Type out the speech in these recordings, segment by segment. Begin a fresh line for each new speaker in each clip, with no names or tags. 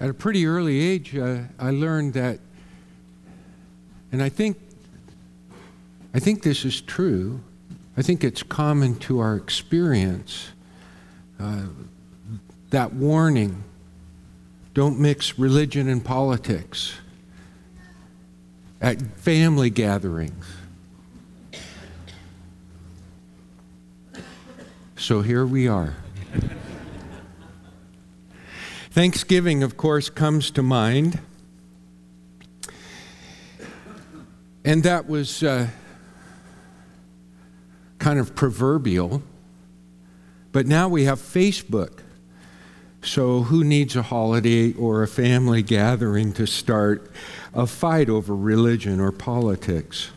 at a pretty early age, uh, I learned that, and I think, I think this is true. I think it's common to our experience. Uh, that warning don't mix religion and politics at family gatherings. So here we are. Thanksgiving, of course, comes to mind. And that was uh, kind of proverbial. But now we have Facebook. So, who needs a holiday or a family gathering to start a fight over religion or politics?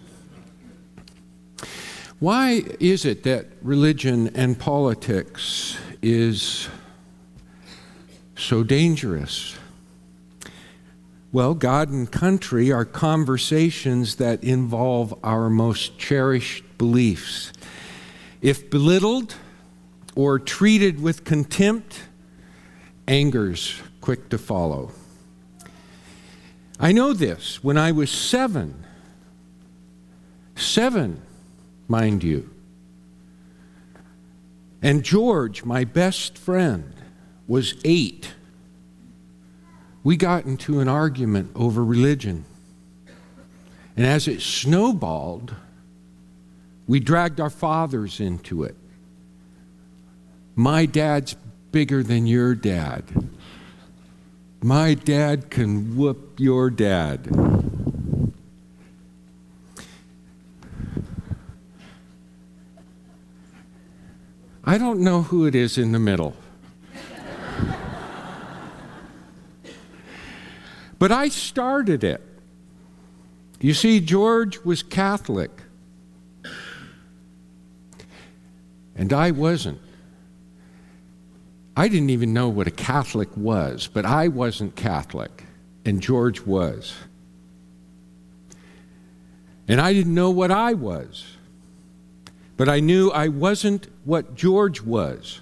Why is it that religion and politics is so dangerous? Well, God and country are conversations that involve our most cherished beliefs. If belittled or treated with contempt, anger's quick to follow. I know this. When I was seven, seven, mind you, and George, my best friend, was eight, we got into an argument over religion. And as it snowballed, we dragged our fathers into it. My dad's bigger than your dad. My dad can whoop your dad. I don't know who it is in the middle. But I started it. You see, George was Catholic, and I wasn't. I didn't even know what a Catholic was, but I wasn't Catholic, and George was. And I didn't know what I was, but I knew I wasn't what George was.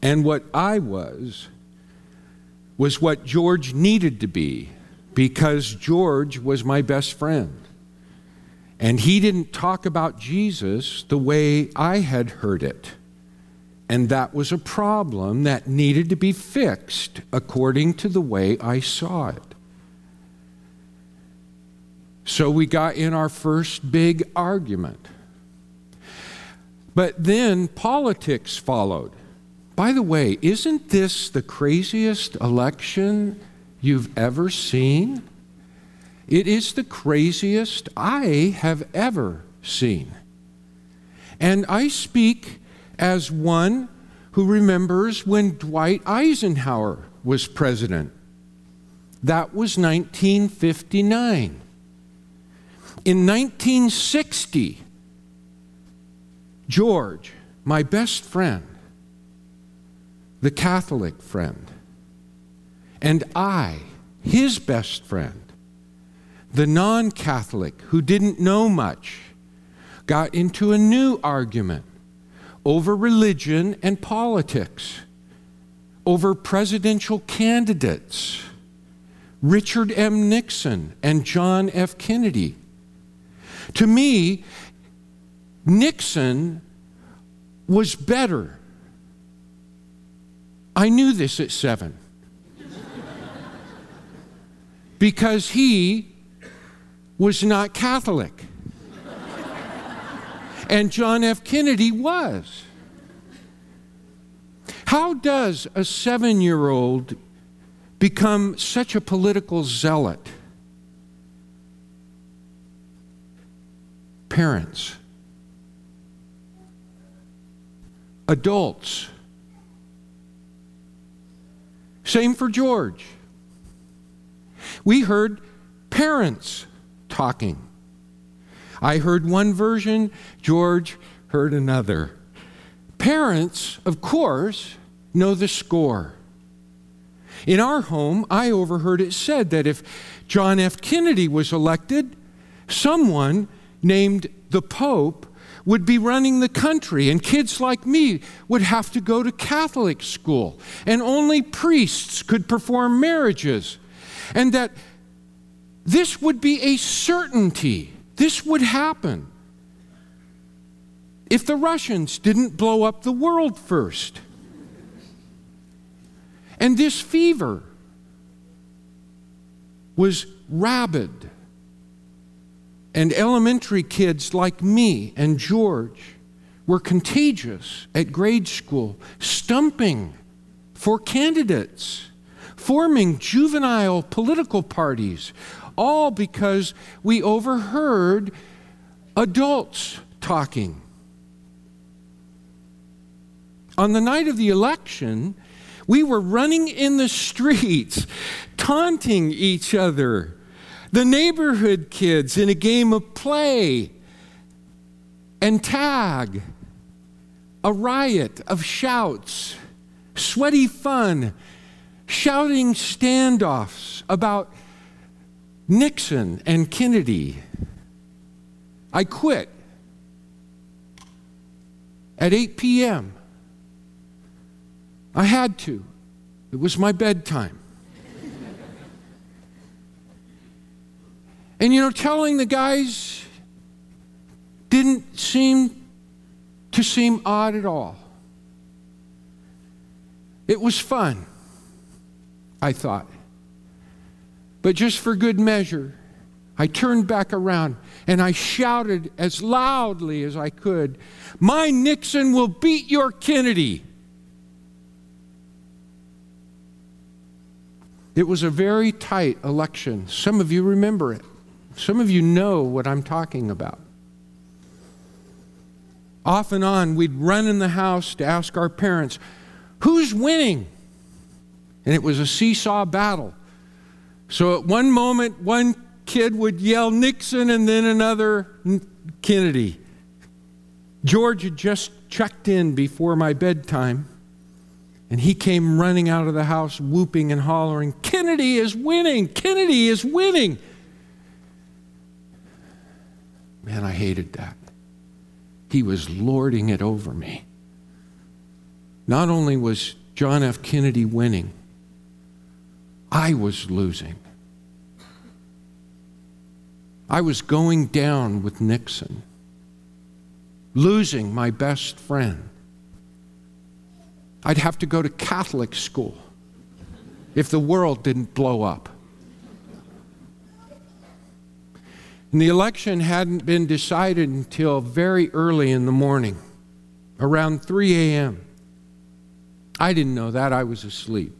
And what I was was what George needed to be because George was my best friend. And he didn't talk about Jesus the way I had heard it. And that was a problem that needed to be fixed according to the way I saw it. So we got in our first big argument. But then politics followed. By the way, isn't this the craziest election you've ever seen? It is the craziest I have ever seen. And I speak as one who remembers when Dwight Eisenhower was president. That was 1959. In 1960, George, my best friend, the Catholic friend, and I, his best friend, the non Catholic who didn't know much, got into a new argument over religion and politics, over presidential candidates, Richard M. Nixon and John F. Kennedy. To me, Nixon was better. I knew this at seven. Because he was not Catholic and John F. Kennedy was. How does a seven year old become such a political zealot? Parents, adults. Same for George. We heard parents talking. I heard one version, George heard another. Parents, of course, know the score. In our home, I overheard it said that if John F. Kennedy was elected, someone named the Pope would be running the country, and kids like me would have to go to Catholic school, and only priests could perform marriages, and that this would be a certainty. This would happen if the Russians didn't blow up the world first. And this fever was rabid. And elementary kids like me and George were contagious at grade school, stumping for candidates, forming juvenile political parties, all because we overheard adults talking. On the night of the election, we were running in the streets, taunting each other. The neighborhood kids in a game of play and tag, a riot of shouts, sweaty fun, shouting standoffs about Nixon and Kennedy. I quit at 8 p.m. I had to. It was my bedtime. and you know, telling the guys didn't seem to seem odd at all. It was fun, I thought. But just for good measure, I turned back around and I shouted as loudly as I could, My Nixon will beat your Kennedy. It was a very tight election. Some of you remember it. Some of you know what I'm talking about. Off and on, we'd run in the house to ask our parents, Who's winning? And it was a seesaw battle. So at one moment, one kid would yell Nixon and then another Kennedy. George had just checked in before my bedtime. And he came running out of the house, whooping and hollering, Kennedy is winning! Kennedy is winning! Man, I hated that. He was lording it over me. Not only was John F. Kennedy winning, I was losing. I was going down with Nixon, losing my best friend. I'd have to go to Catholic school if the world didn't blow up. And the election hadn't been decided until very early in the morning, around 3 a.m. I didn't know that, I was asleep.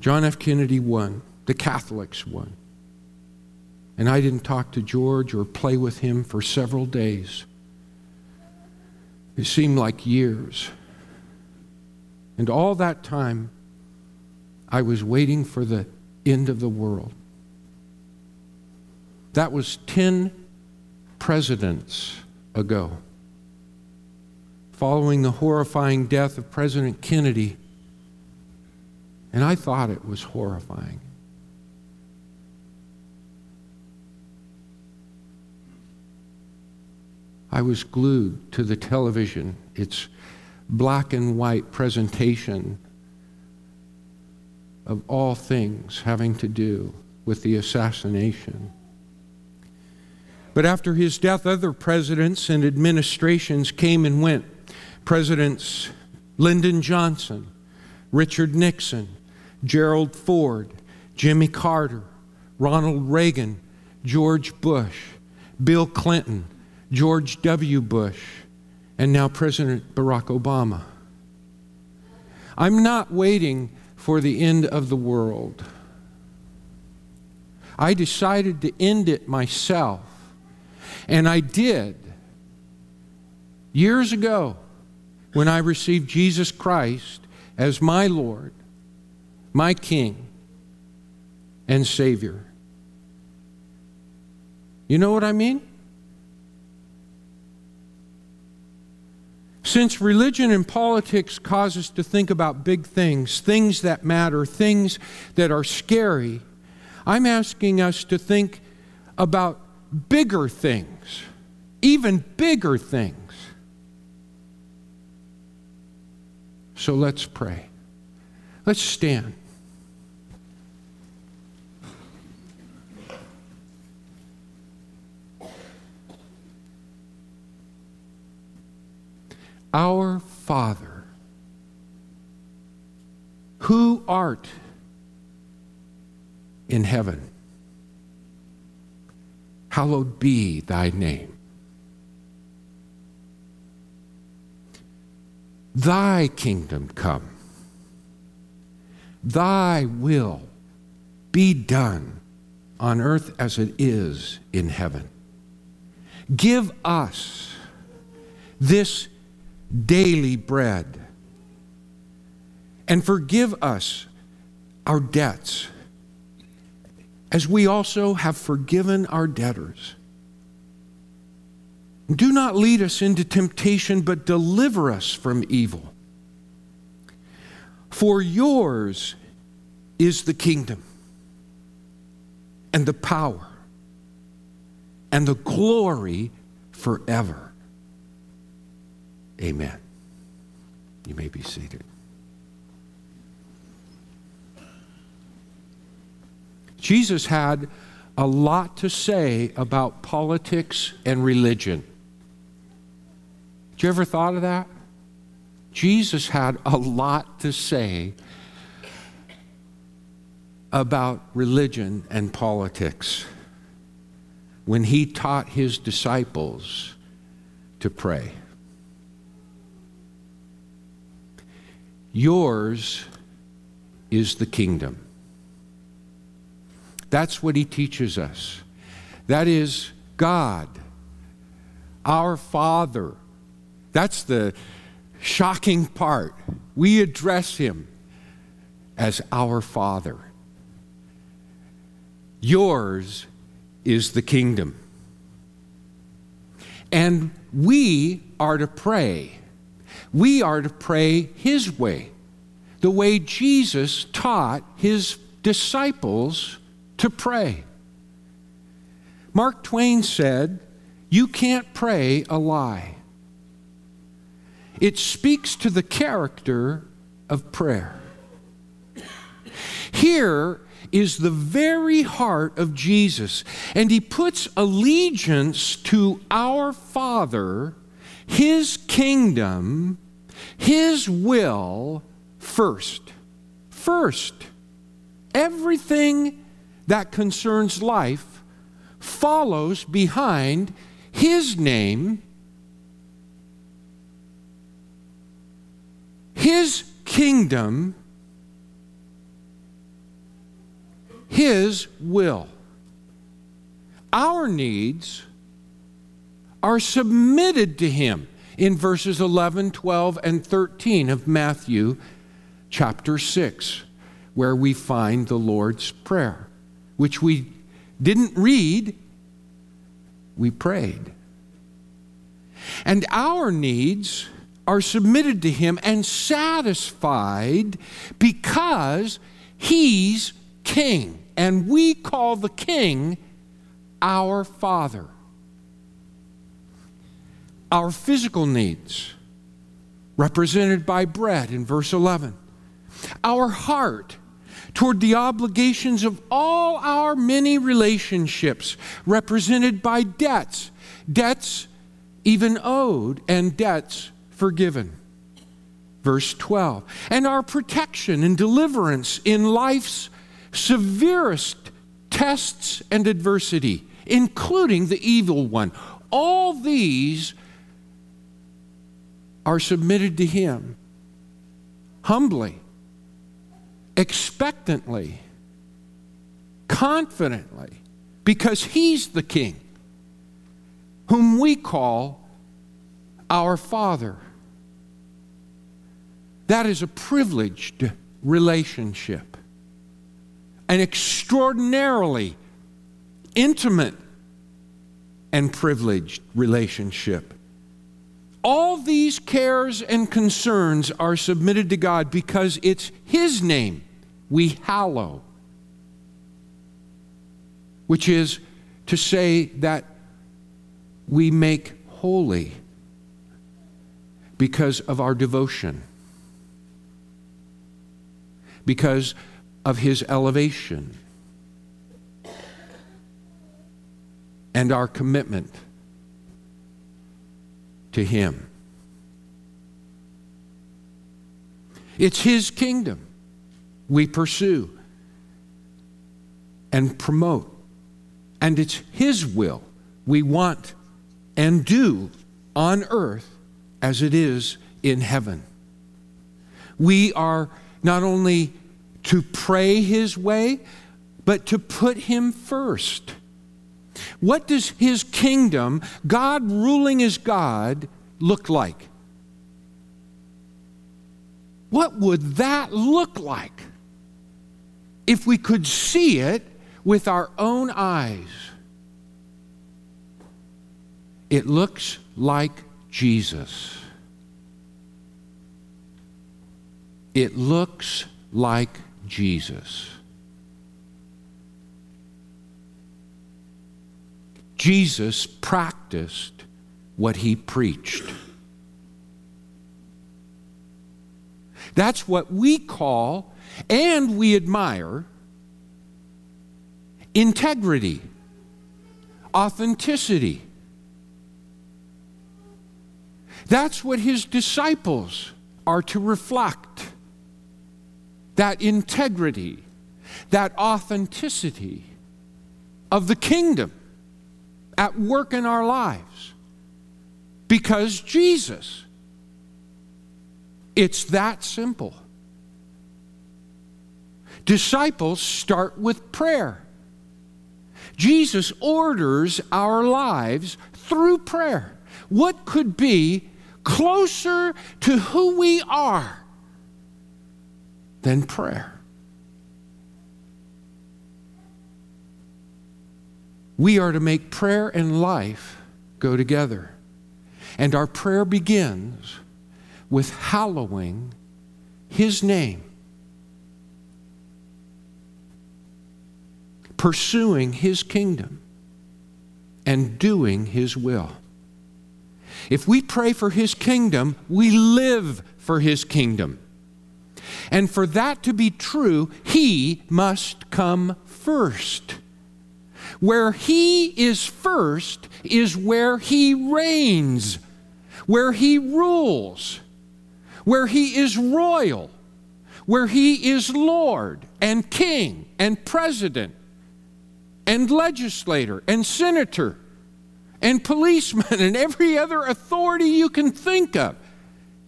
John F. Kennedy won, the Catholics won. And I didn't talk to George or play with him for several days. It seemed like years. And all that time, I was waiting for the end of the world. That was 10 presidents ago. Following the horrifying death of President Kennedy, and I thought it was horrifying. I was glued to the television. It's black and white presentation of all things having to do with the assassination. But after his death, other presidents and administrations came and went. Presidents Lyndon Johnson, Richard Nixon, Gerald Ford, Jimmy Carter, Ronald Reagan, George Bush, Bill Clinton, George W. Bush, and now President Barack Obama. I'm not waiting for the end of the world. I decided to end it myself. And I did years ago when I received Jesus Christ as my Lord, my King, and Savior. You know what I mean? Since religion and politics cause us to think about big things, things that matter, things that are scary, I'm asking us to think about bigger things even bigger things. So let's pray. Let's stand. Our Father, who art in heaven, hallowed be thy name. Thy kingdom come, thy will be done on earth as it is in heaven. Give us this daily bread and forgive us our debts as we also have forgiven our debtors. Do not lead us into temptation, but deliver us from evil. For yours is the kingdom and the power and the glory forever. Amen. You may be seated. Jesus had a lot to say about politics and religion. Did you ever thought of that? Jesus had a lot to say about religion and politics when he taught his disciples to pray. Yours is the kingdom. That's what he teaches us. That is God, our Father. That's the shocking part. We address him as our Father. Yours is the kingdom. And we are to pray. We are to pray His way, the way Jesus taught His disciples to pray. Mark Twain said, You can't pray a lie. It speaks to the character of prayer. Here is the very heart of Jesus, and he puts allegiance to our Father, his kingdom, his will first. First. Everything that concerns life follows behind his name, his kingdom, his will. Our needs are submitted to him in verses 11, 12, and 13 of Matthew chapter 6, where we find the Lord's Prayer which we didn't read, we prayed. And our needs are submitted to Him and satisfied because He's King. And we call the King our Father. Our physical needs, represented by bread in verse 11. Our heart, toward the obligations of all our many relationships, represented by debts, debts even owed, and debts forgiven. Verse 12. And our protection and deliverance in life's severest tests and adversity, including the evil one. All these are submitted to Him humbly expectantly, confidently, because He's the King, whom we call our Father. That is a privileged relationship, an extraordinarily intimate and privileged relationship. All these cares and concerns are submitted to God because it's His name we hallow, which is to say that we make holy because of our devotion, because of his elevation, and our commitment to him. It's his kingdom we pursue and promote, and it's his will we want and do on earth as it is in heaven. We are not only to pray His way, but to put Him first. What does His kingdom, God ruling as God, look like? What would that look like if we could see it with our own eyes? It looks like Jesus. It looks like Jesus. Jesus practiced what he preached. That's what we call and we admire integrity, authenticity. That's what his disciples are to reflect that integrity, that authenticity of the kingdom at work in our lives. Because Jesus, it's that simple. Disciples start with prayer. Jesus orders our lives through prayer. What could be closer to who we are than prayer. We are to make prayer and life go together. And our prayer begins with hallowing His name, pursuing His kingdom, and doing His will. If we pray for His kingdom, we live for His kingdom. And for that to be true, He must come first. Where He is first is where He reigns, where He rules, where He is royal, where He is Lord and King and President and legislator and senator and policeman and every other authority you can think of.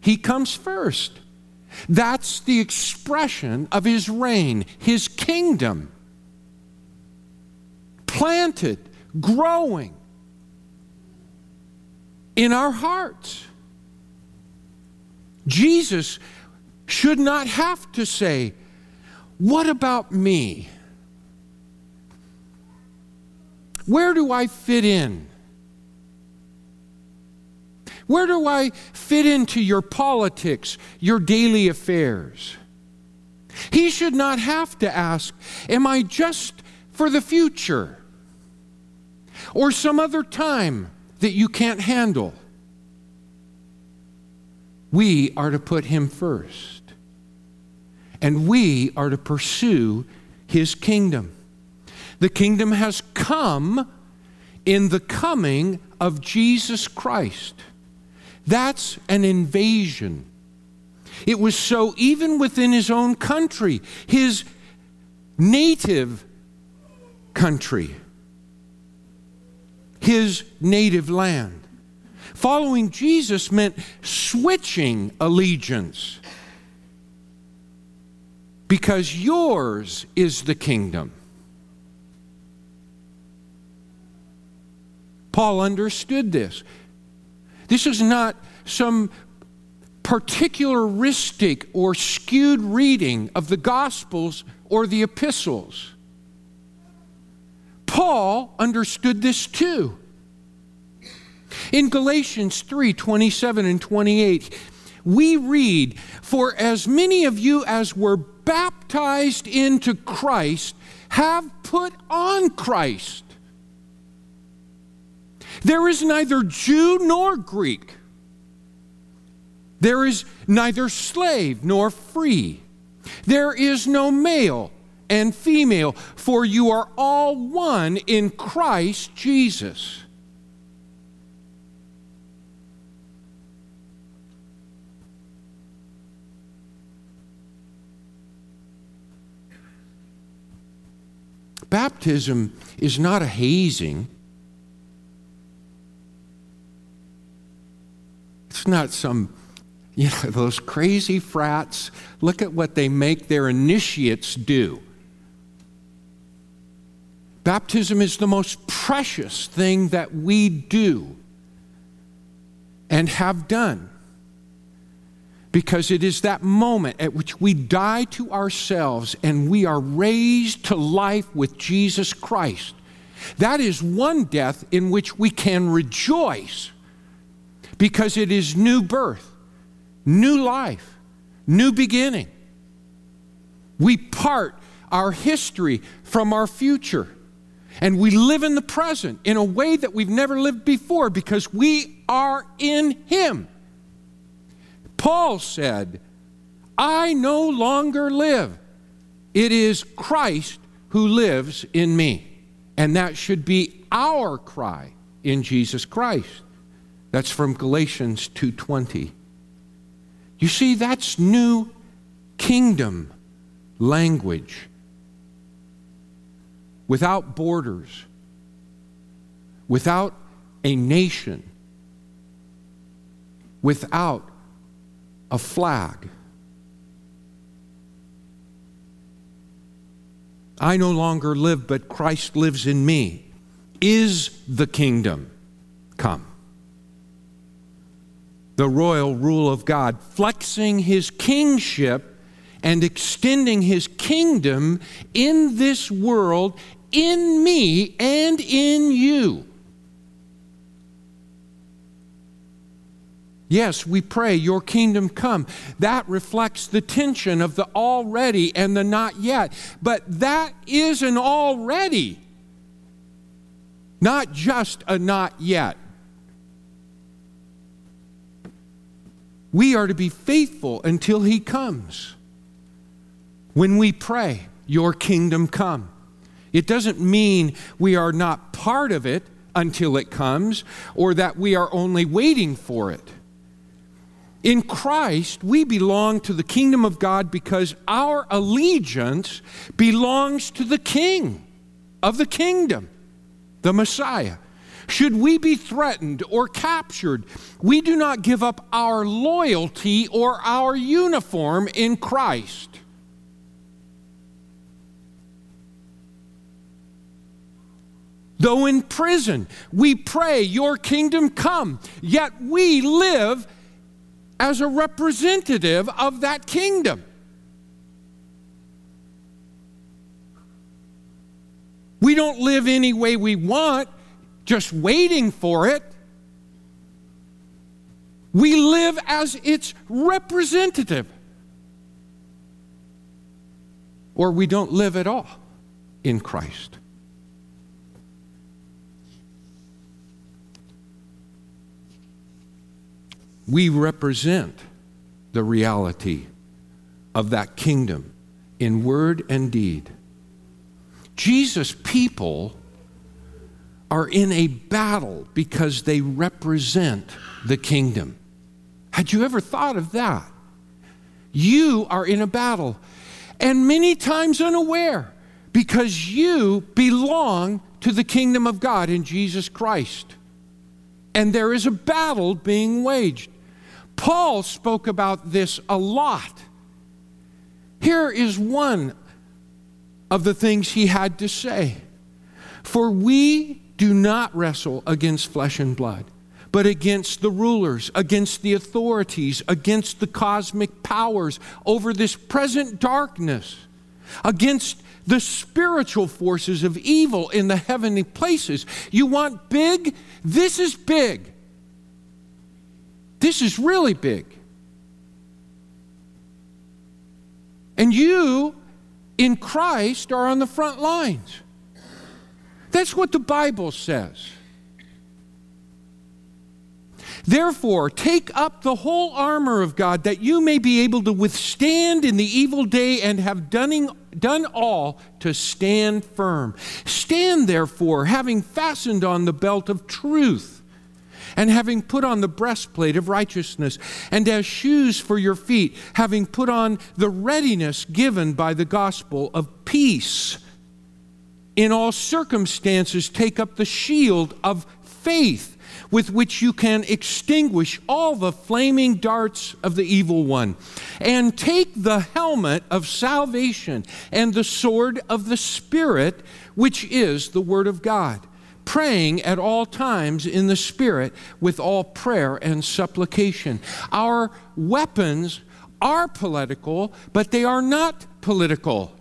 He comes first. That's the expression of his reign, his kingdom. Planted, growing in our hearts. Jesus should not have to say, What about me? Where do I fit in? Where do I fit into your politics, your daily affairs? He should not have to ask, Am I just for the future? Or some other time that you can't handle? We are to put Him first. And we are to pursue His kingdom. The kingdom has come in the coming of Jesus Christ. That's an invasion. It was so even within his own country, his native country, his native land. Following Jesus meant switching allegiance because yours is the kingdom. Paul understood this. This is not some particularistic or skewed reading of the Gospels or the epistles. Paul understood this too. In Galatians 3 27 and 28, we read, For as many of you as were baptized into Christ have put on Christ. There is neither Jew nor Greek. There is neither slave nor free. There is no male and female, for you are all one in Christ Jesus. Baptism is not a hazing. It's not some, you know, those crazy frats. Look at what they make their initiates do. Baptism is the most precious thing that we do and have done because it is that moment at which we die to ourselves and we are raised to life with Jesus Christ. That is one death in which we can rejoice because it is new birth, new life, new beginning. We part our history from our future. And we live in the present in a way that we've never lived before because we are in Him. Paul said, I no longer live. It is Christ who lives in me. And that should be our cry in Jesus Christ. That's from Galatians 2:20. You see that's new kingdom language. Without borders, without a nation, without a flag. I no longer live, but Christ lives in me. Is the kingdom come? The royal rule of God, flexing his kingship and extending his kingdom in this world, in me and in you. Yes, we pray, Your kingdom come. That reflects the tension of the already and the not yet. But that is an already, not just a not yet. We are to be faithful until He comes. When we pray, Your kingdom come. It doesn't mean we are not part of it until it comes or that we are only waiting for it. In Christ, we belong to the kingdom of God because our allegiance belongs to the King of the kingdom, the Messiah. Should we be threatened or captured, we do not give up our loyalty or our uniform in Christ. Though in prison, we pray, Your kingdom come, yet we live as a representative of that kingdom. We don't live any way we want, just waiting for it. We live as its representative. Or we don't live at all in Christ. we represent the reality of that kingdom in word and deed. Jesus' people are in a battle because they represent the kingdom. Had you ever thought of that? You are in a battle, and many times unaware, because you belong to the kingdom of God in Jesus Christ. And there is a battle being waged. Paul spoke about this a lot. Here is one of the things he had to say For we do not wrestle against flesh and blood, but against the rulers, against the authorities, against the cosmic powers over this present darkness, against the spiritual forces of evil in the heavenly places. You want big? This is big. This is really big. And you in Christ are on the front lines. That's what the Bible says. Therefore, take up the whole armor of God that you may be able to withstand in the evil day and have done, done all to stand firm. Stand therefore, having fastened on the belt of truth, and having put on the breastplate of righteousness, and as shoes for your feet, having put on the readiness given by the gospel of peace. In all circumstances, take up the shield of faith with which you can extinguish all the flaming darts of the evil one. And take the helmet of salvation and the sword of the Spirit, which is the Word of God. Praying at all times in the Spirit with all prayer and supplication. Our weapons are political, but they are not political.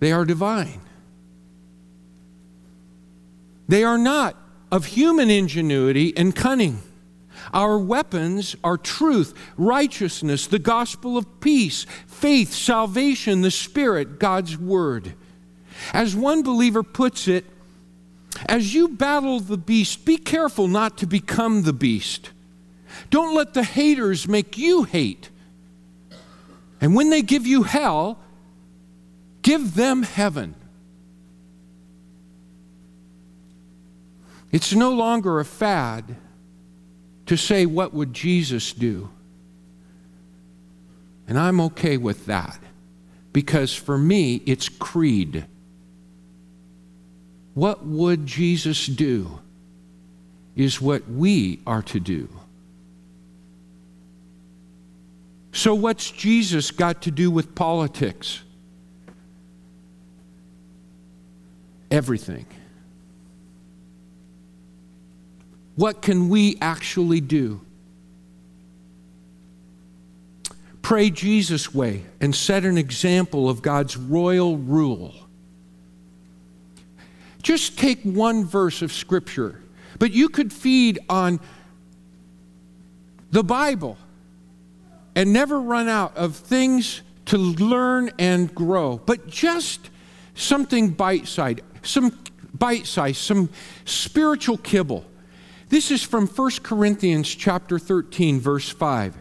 They are divine. They are not of human ingenuity and cunning. Our weapons are truth, righteousness, the gospel of peace, faith, salvation, the Spirit, God's Word. As one believer puts it, as you battle the beast, be careful not to become the beast. Don't let the haters make you hate. And when they give you hell, give them heaven. It's no longer a fad to say, What would Jesus do? And I'm okay with that because for me, it's creed. What would Jesus do is what we are to do. So, what's Jesus got to do with politics? Everything. What can we actually do? Pray Jesus' way and set an example of God's royal rule. Just take one verse of Scripture, but you could feed on the Bible and never run out of things to learn and grow. But just something bite sized, some bite size, some spiritual kibble. This is from 1 Corinthians chapter 13 verse 5.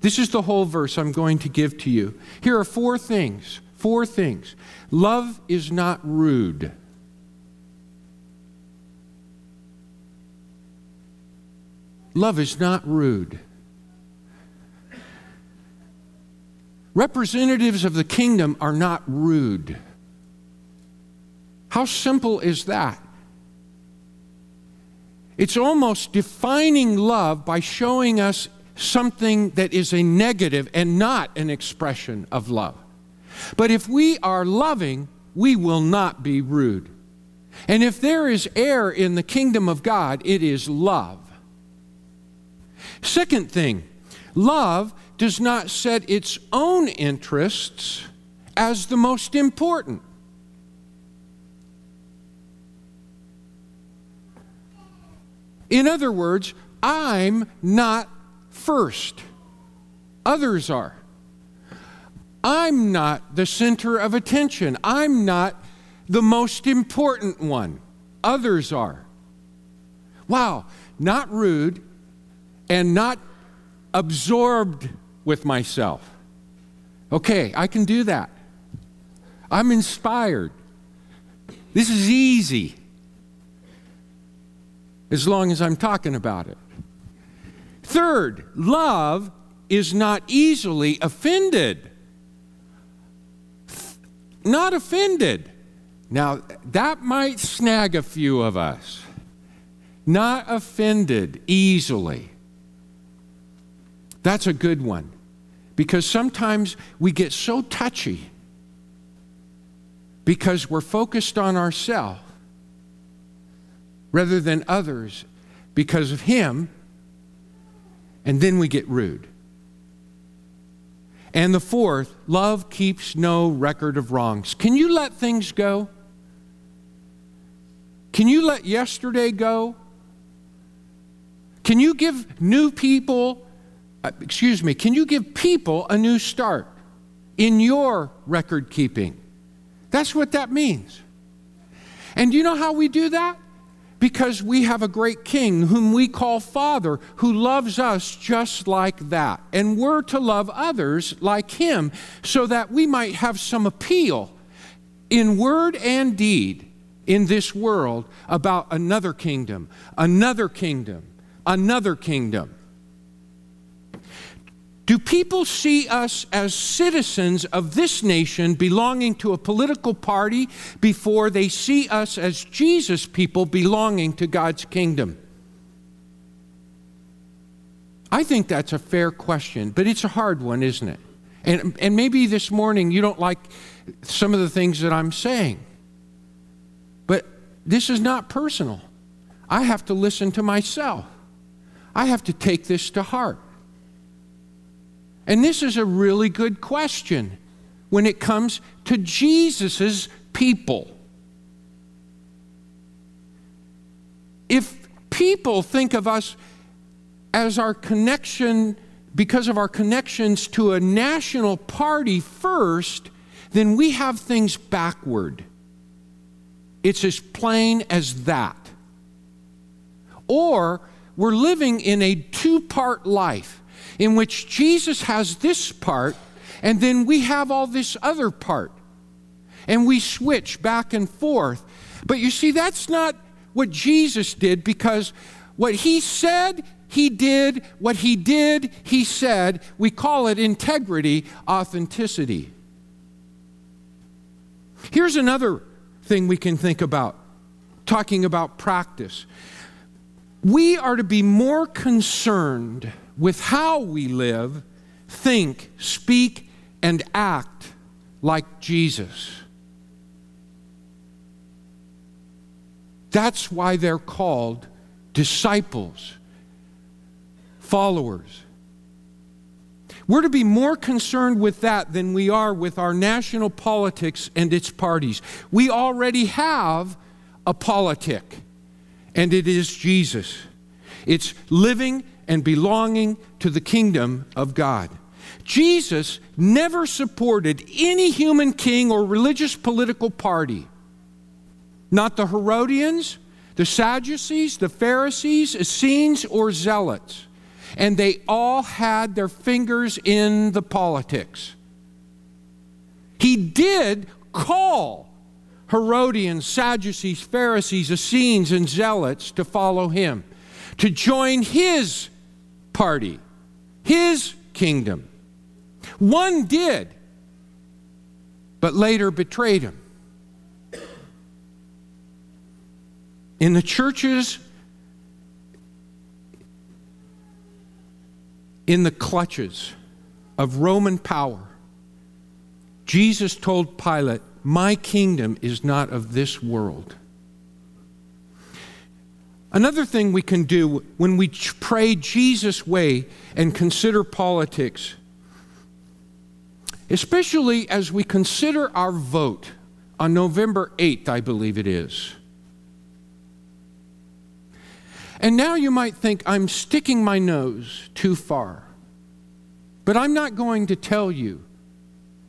This is the whole verse I'm going to give to you. Here are four things. Four things. Love is not rude. Love is not rude. Representatives of the kingdom are not rude. How simple is that? It's almost defining love by showing us something that is a negative and not an expression of love. But if we are loving, we will not be rude. And if there is air in the kingdom of God, it is love. Second thing, love does not set its own interests as the most important. In other words, I'm not first, others are. I'm not the center of attention. I'm not the most important one. Others are. Wow, not rude and not absorbed with myself. Okay, I can do that. I'm inspired. This is easy as long as I'm talking about it. Third, love is not easily offended. Not offended. Now, that might snag a few of us. Not offended easily. That's a good one. Because sometimes we get so touchy because we're focused on ourselves rather than others because of him, and then we get rude. And the fourth, love keeps no record of wrongs. Can you let things go? Can you let yesterday go? Can you give new people, uh, excuse me, can you give people a new start in your record keeping? That's what that means. And do you know how we do that? Because we have a great king whom we call Father, who loves us just like that. And we're to love others like him so that we might have some appeal in word and deed in this world about another kingdom, another kingdom, another kingdom. Do people see us as citizens of this nation belonging to a political party before they see us as Jesus people belonging to God's kingdom? I think that's a fair question, but it's a hard one, isn't it? And, and maybe this morning you don't like some of the things that I'm saying, but this is not personal. I have to listen to myself, I have to take this to heart. And this is a really good question when it comes to Jesus' people. If people think of us as our connection, because of our connections to a national party first, then we have things backward. It's as plain as that. Or we're living in a two part life in which Jesus has this part, and then we have all this other part. And we switch back and forth. But you see, that's not what Jesus did because what he said, he did. What he did, he said. We call it integrity, authenticity. Here's another thing we can think about talking about practice. We are to be more concerned with how we live, think, speak, and act like Jesus. That's why they're called disciples, followers. We're to be more concerned with that than we are with our national politics and its parties. We already have a politic, and it is Jesus. It's living and belonging to the kingdom of God. Jesus never supported any human king or religious political party. Not the Herodians, the Sadducees, the Pharisees, Essenes, or Zealots. And they all had their fingers in the politics. He did call Herodians, Sadducees, Pharisees, Essenes, and Zealots to follow him, to join his party, his kingdom. One did, but later betrayed him. In the churches, in the clutches of Roman power, Jesus told Pilate, My kingdom is not of this world. Another thing we can do when we pray Jesus' way and consider politics, especially as we consider our vote on November 8th, I believe it is. And now you might think I'm sticking my nose too far. But I'm not going to tell you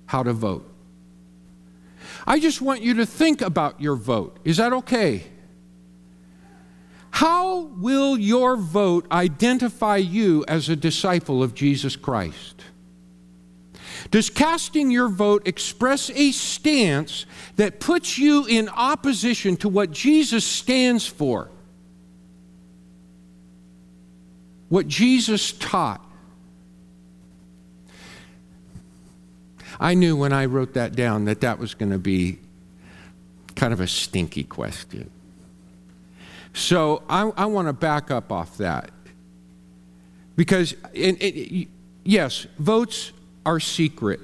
how to vote. I just want you to think about your vote. Is that okay? How will your vote identify you as a disciple of Jesus Christ? Does casting your vote express a stance that puts you in opposition to what Jesus stands for? What Jesus taught? I knew when I wrote that down that that was going to be kind of a stinky question. So I, I want to back up off that. Because, yes, votes are secret.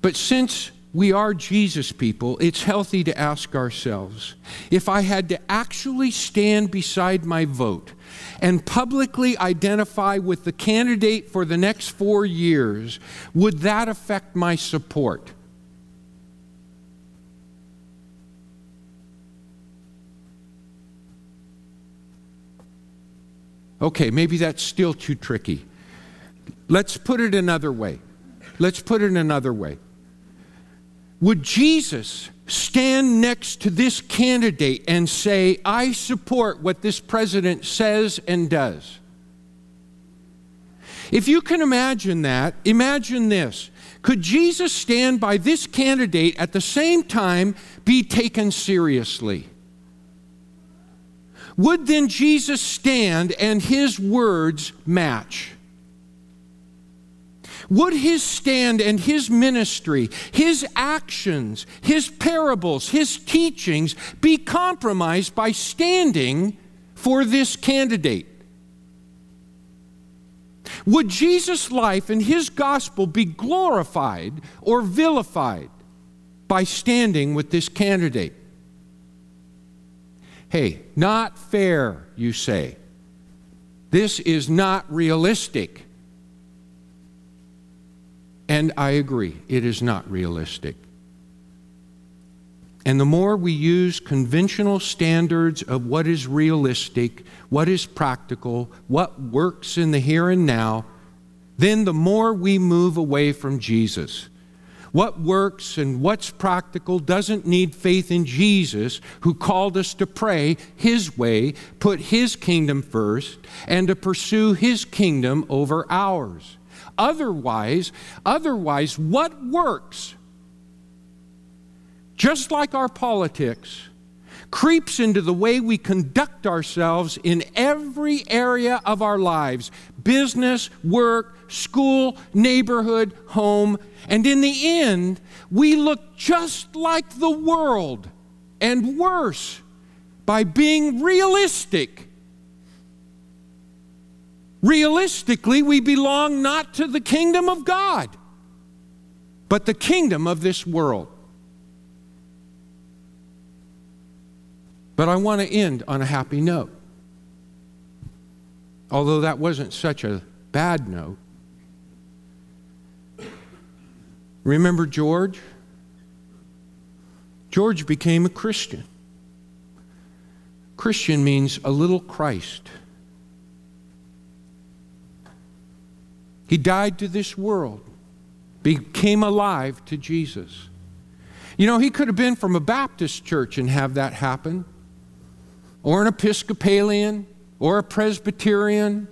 But since we are Jesus people, it's healthy to ask ourselves if I had to actually stand beside my vote and publicly identify with the candidate for the next four years, would that affect my support? Okay, maybe that's still too tricky. Let's put it another way. Let's put it another way. Would Jesus stand next to this candidate and say, I support what this president says and does. If you can imagine that, imagine this. Could Jesus stand by this candidate at the same time be taken seriously? Would then Jesus stand and his words match? Would his stand and his ministry, his actions, his parables, his teachings be compromised by standing for this candidate? Would Jesus' life and his gospel be glorified or vilified by standing with this candidate? Hey, not fair, you say. This is not realistic. And I agree, it is not realistic. And the more we use conventional standards of what is realistic, what is practical, what works in the here and now, then the more we move away from Jesus. What works and what's practical doesn't need faith in Jesus, who called us to pray His way, put His kingdom first, and to pursue His kingdom over ours. Otherwise, otherwise, what works? Just like our politics, creeps into the way we conduct ourselves in every area of our lives business, work, school, neighborhood, home. And in the end, we look just like the world and worse by being realistic. Realistically, we belong not to the kingdom of God, but the kingdom of this world. But I want to end on a happy note. Although that wasn't such a bad note. Remember George? George became a Christian. Christian means a little Christ. He died to this world, became alive to Jesus. You know, he could have been from a Baptist church and have that happen or an Episcopalian or a Presbyterian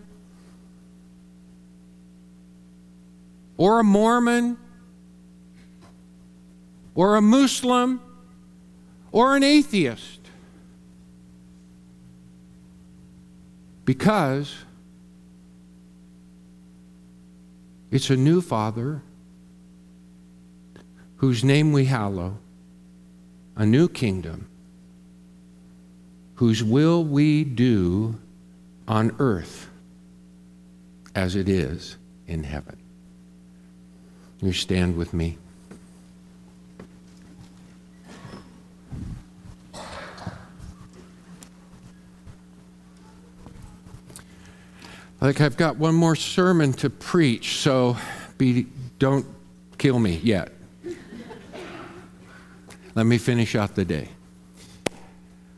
or a Mormon or a Muslim or an atheist. Because it's a new Father whose name we hallow, a new kingdom whose will we do on earth as it is in heaven. You stand with me. Like I've got one more sermon to preach, so be, don't kill me yet. Let me finish out the day.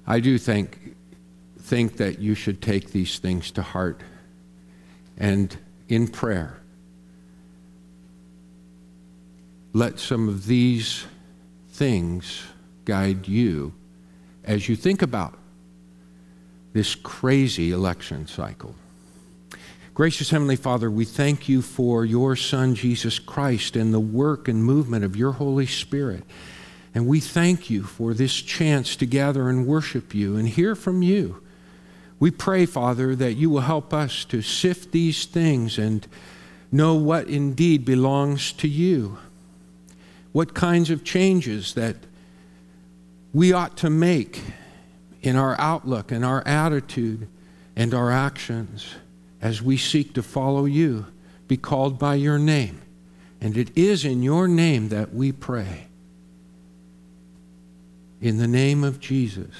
I do think, think that you should take these things to heart and in prayer. Let some of these things guide you as you think about this crazy election cycle. Gracious Heavenly Father, we thank you for your Son, Jesus Christ, and the work and movement of your Holy Spirit. And we thank you for this chance to gather and worship you and hear from you. We pray, Father, that you will help us to sift these things and know what indeed belongs to you, what kinds of changes that we ought to make in our outlook and our attitude and our actions as we seek to follow you, be called by your name. And it is in your name that we pray in the name of Jesus.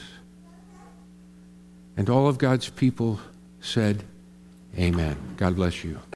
And all of God's people said, Amen. God bless you.